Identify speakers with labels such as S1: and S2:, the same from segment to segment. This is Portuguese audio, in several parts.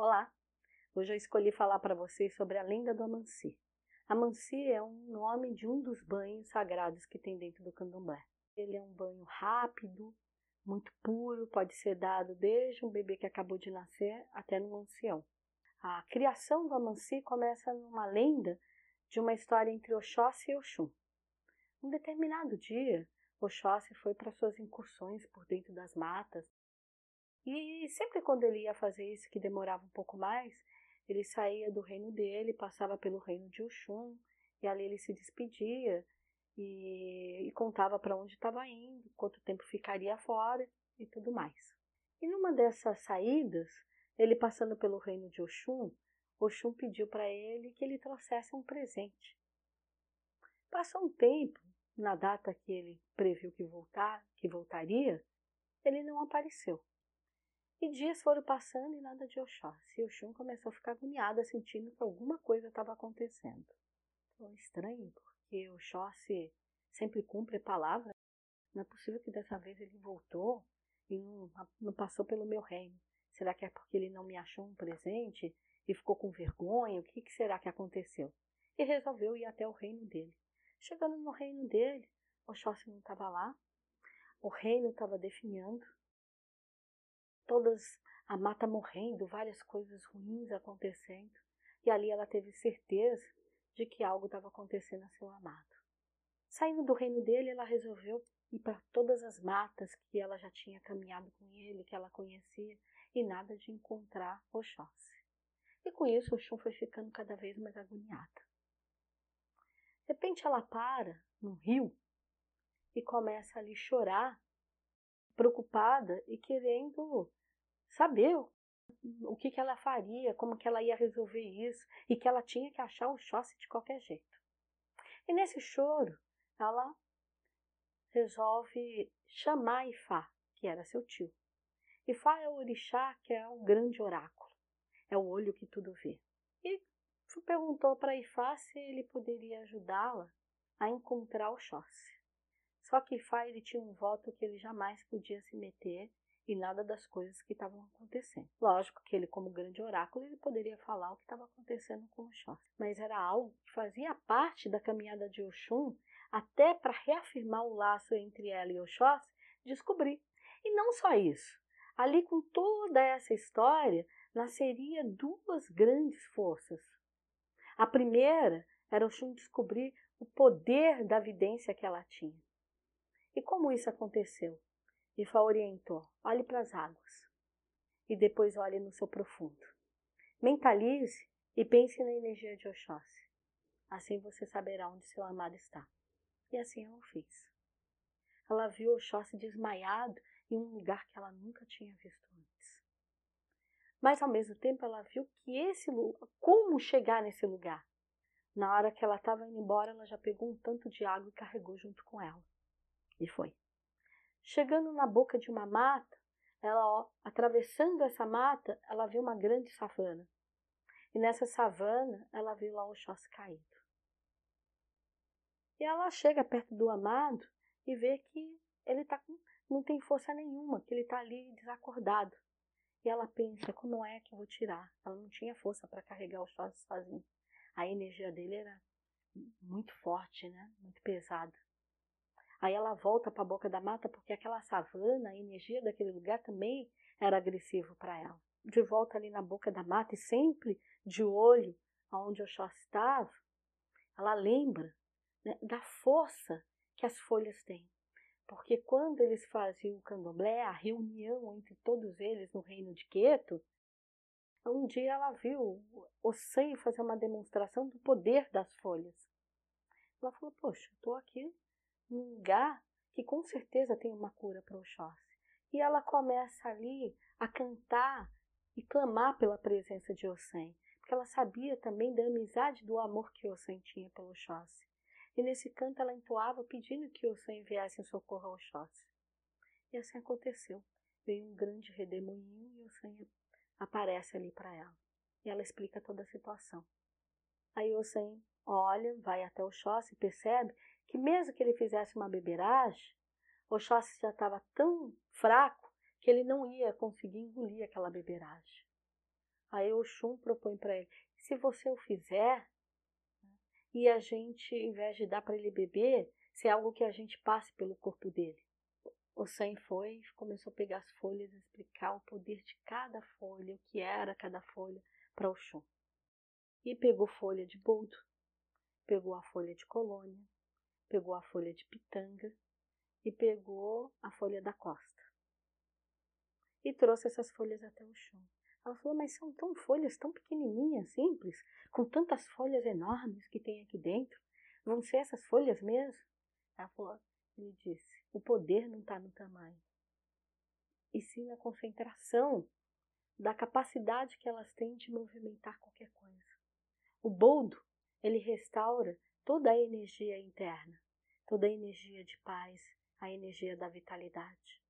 S1: Olá! Hoje eu escolhi falar para vocês sobre a lenda do Amansi. Amansi é um nome de um dos banhos sagrados que tem dentro do candomblé. Ele é um banho rápido, muito puro, pode ser dado desde um bebê que acabou de nascer até no ancião. A criação do Amansi começa numa lenda de uma história entre Oxóssi e Oxum. Um determinado dia, Oxóssi foi para suas incursões por dentro das matas e sempre quando ele ia fazer isso, que demorava um pouco mais, ele saía do reino dele, passava pelo reino de Oxum, e ali ele se despedia e, e contava para onde estava indo, quanto tempo ficaria fora e tudo mais. E numa dessas saídas, ele passando pelo reino de Oxum, Oxum pediu para ele que ele trouxesse um presente. Passou um tempo, na data que ele previu que voltar, que voltaria, ele não apareceu. E dias foram passando e nada de Oxóssi. E Oxum começou a ficar agoniada, sentindo que alguma coisa estava acontecendo. Foi estranho, porque Oxóssi sempre cumpre a palavra. Não é possível que dessa vez ele voltou e não, não passou pelo meu reino. Será que é porque ele não me achou um presente e ficou com vergonha? O que, que será que aconteceu? E resolveu ir até o reino dele. Chegando no reino dele, Oxóssi não estava lá. O reino estava definhando todas a mata morrendo, várias coisas ruins acontecendo. E ali ela teve certeza de que algo estava acontecendo a seu amado. Saindo do reino dele, ela resolveu ir para todas as matas que ela já tinha caminhado com ele, que ela conhecia, e nada de encontrar Oxóssi. E com isso, Oxum foi ficando cada vez mais agoniada. De repente, ela para no rio e começa ali chorar, preocupada e querendo saber o que, que ela faria, como que ela ia resolver isso, e que ela tinha que achar o Xóssi de qualquer jeito. E nesse choro, ela resolve chamar Ifá, que era seu tio. Ifá é o orixá, que é o grande oráculo, é o olho que tudo vê. E perguntou para Ifá se ele poderia ajudá-la a encontrar o Xóssi. Só que Ifá ele tinha um voto que ele jamais podia se meter e nada das coisas que estavam acontecendo. Lógico que ele, como grande oráculo, ele poderia falar o que estava acontecendo com Oxóssi, mas era algo que fazia parte da caminhada de Oxum, até para reafirmar o laço entre ela e Oxóssi, descobrir. E não só isso. Ali com toda essa história, nasceria duas grandes forças. A primeira era Oxum descobrir o poder da vidência que ela tinha. E como isso aconteceu? Ifá orientou: olhe para as águas e depois olhe no seu profundo. Mentalize e pense na energia de Oxóssi. Assim você saberá onde seu amado está. E assim ela fez. Ela viu Oxóssi desmaiado em um lugar que ela nunca tinha visto antes. Mas ao mesmo tempo ela viu que esse como chegar nesse lugar. Na hora que ela estava indo embora, ela já pegou um tanto de água e carregou junto com ela. E foi. Chegando na boca de uma mata, ela, ó, atravessando essa mata, ela viu uma grande savana. E nessa savana, ela viu lá o Oxóssi caído. E ela chega perto do amado e vê que ele tá com, não tem força nenhuma, que ele está ali desacordado. E ela pensa, como é que eu vou tirar? Ela não tinha força para carregar o Oxóssi sozinha. A energia dele era muito forte, né? Muito pesada. Aí ela volta para a boca da mata porque aquela savana, a energia daquele lugar também era agressivo para ela. De volta ali na boca da mata e sempre de olho aonde Oxóssi estava, ela lembra né, da força que as folhas têm. Porque quando eles faziam o candomblé, a reunião entre todos eles no reino de Queto, um dia ela viu o Sanho fazer uma demonstração do poder das folhas. Ela falou, poxa, estou aqui num lugar que com certeza tem uma cura para o Oxóssi. E ela começa ali a cantar e clamar pela presença de Ossém, porque ela sabia também da amizade do amor que Ossém tinha pelo Oxóssi. E nesse canto ela entoava pedindo que Ossém viesse em socorro ao Oxóssi. E assim aconteceu. Veio um grande redemoinho e Ossém aparece ali para ela. E ela explica toda a situação. Aí Ossém olha, vai até o Oxóssi percebe que mesmo que ele fizesse uma beberagem, Oxóssi já estava tão fraco que ele não ia conseguir engolir aquela beberagem. Aí o Xum propõe para ele: se você o fizer, e a gente, em vez de dar para ele beber, se é algo que a gente passe pelo corpo dele. O Sam foi e começou a pegar as folhas e explicar o poder de cada folha, o que era cada folha para o Xum. E pegou folha de boldo, pegou a folha de colônia, pegou a folha de pitanga e pegou a folha da costa. E trouxe essas folhas até o chão. Ela falou, mas são tão folhas tão pequenininhas, simples, com tantas folhas enormes que tem aqui dentro. Vão ser essas folhas mesmo? Ela falou, ele disse, o poder não está no tamanho, e sim na concentração da capacidade que elas têm de movimentar qualquer coisa. O boldo, ele restaura toda a energia interna, toda a energia de paz, a energia da vitalidade.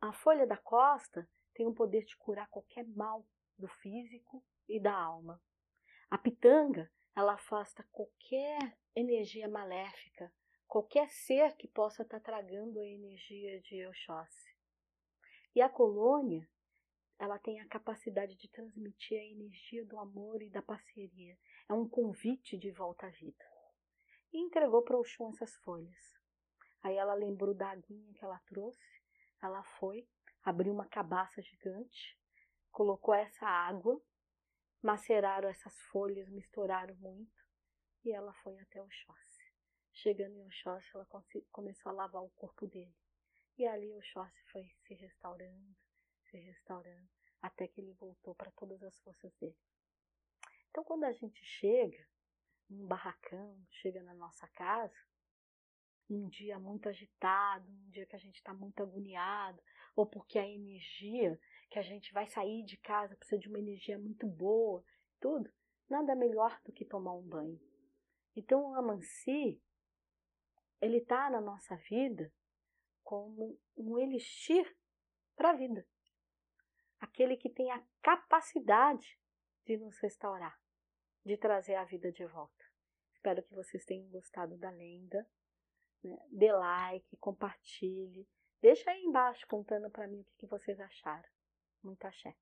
S1: A folha da costa tem o poder de curar qualquer mal do físico e da alma. A pitanga, ela afasta qualquer energia maléfica, qualquer ser que possa estar tragando a energia de Oxóssi. E a colônia, ela tem a capacidade de transmitir a energia do amor e da parceria. É um convite de volta à vida e entregou para o Oxum essas folhas. Aí ela lembrou da aguinha que ela trouxe, ela foi, abriu uma cabaça gigante, colocou essa água, maceraram essas folhas, misturaram muito e ela foi até Oxóssi. Chegando em Oxóssi, ela começou a lavar o corpo dele. E ali Oxóssi foi se restaurando, se restaurando, até que ele voltou para todas as forças dele. Então, quando a gente chega um barracão, chega na nossa casa, um dia muito agitado, um dia que a gente está muito agoniado, ou porque a energia que a gente vai sair de casa precisa de uma energia muito boa, tudo, nada melhor do que tomar um banho. Então o Amansi, ele está na nossa vida como um elixir para a vida. Aquele que tem a capacidade de nos restaurar de trazer a vida de volta. Espero que vocês tenham gostado da lenda. Né? Dê like, compartilhe. Deixa aí embaixo contando para mim o que vocês acharam. Muito axé.